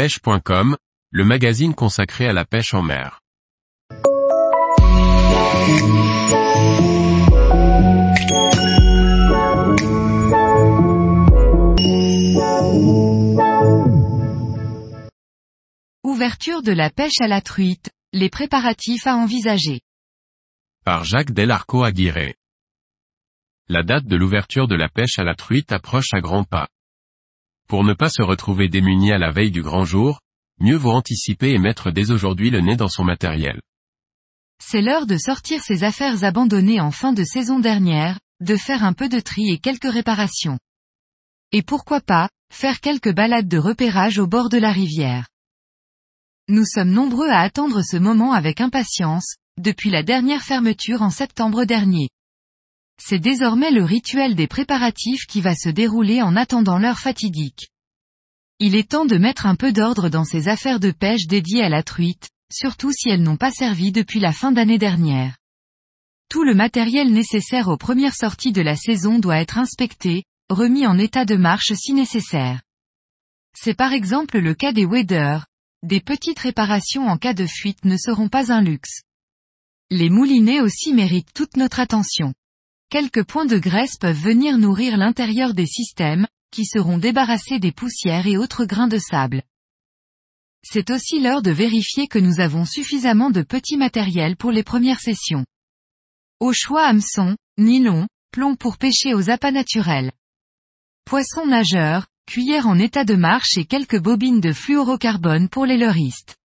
pêche.com, le magazine consacré à la pêche en mer. Ouverture de la pêche à la truite, les préparatifs à envisager. Par Jacques Delarco Aguirre. La date de l'ouverture de la pêche à la truite approche à grands pas. Pour ne pas se retrouver démuni à la veille du grand jour, mieux vaut anticiper et mettre dès aujourd'hui le nez dans son matériel. C'est l'heure de sortir ces affaires abandonnées en fin de saison dernière, de faire un peu de tri et quelques réparations. Et pourquoi pas, faire quelques balades de repérage au bord de la rivière. Nous sommes nombreux à attendre ce moment avec impatience, depuis la dernière fermeture en septembre dernier. C'est désormais le rituel des préparatifs qui va se dérouler en attendant l'heure fatidique. Il est temps de mettre un peu d'ordre dans ces affaires de pêche dédiées à la truite, surtout si elles n'ont pas servi depuis la fin d'année dernière. Tout le matériel nécessaire aux premières sorties de la saison doit être inspecté, remis en état de marche si nécessaire. C'est par exemple le cas des waders. Des petites réparations en cas de fuite ne seront pas un luxe. Les moulinets aussi méritent toute notre attention. Quelques points de graisse peuvent venir nourrir l'intérieur des systèmes, qui seront débarrassés des poussières et autres grains de sable. C'est aussi l'heure de vérifier que nous avons suffisamment de petits matériels pour les premières sessions. Au choix hameçon, nylon, plomb pour pêcher aux appâts naturels. Poisson nageur, cuillère en état de marche et quelques bobines de fluorocarbone pour les leuristes.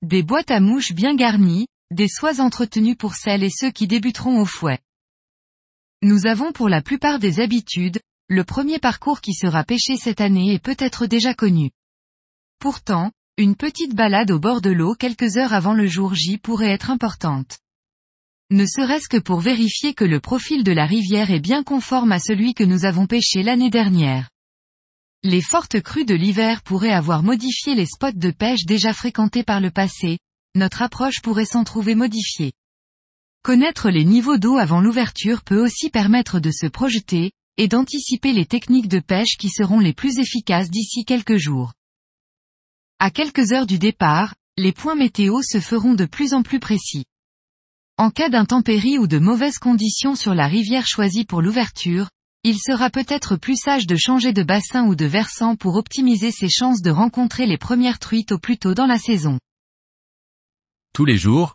Des boîtes à mouches bien garnies, des soies entretenues pour celles et ceux qui débuteront au fouet. Nous avons pour la plupart des habitudes, le premier parcours qui sera pêché cette année est peut-être déjà connu. Pourtant, une petite balade au bord de l'eau quelques heures avant le jour J pourrait être importante. Ne serait-ce que pour vérifier que le profil de la rivière est bien conforme à celui que nous avons pêché l'année dernière. Les fortes crues de l'hiver pourraient avoir modifié les spots de pêche déjà fréquentés par le passé, notre approche pourrait s'en trouver modifiée. Connaître les niveaux d'eau avant l'ouverture peut aussi permettre de se projeter, et d'anticiper les techniques de pêche qui seront les plus efficaces d'ici quelques jours. À quelques heures du départ, les points météo se feront de plus en plus précis. En cas d'intempéries ou de mauvaises conditions sur la rivière choisie pour l'ouverture, il sera peut-être plus sage de changer de bassin ou de versant pour optimiser ses chances de rencontrer les premières truites au plus tôt dans la saison. Tous les jours,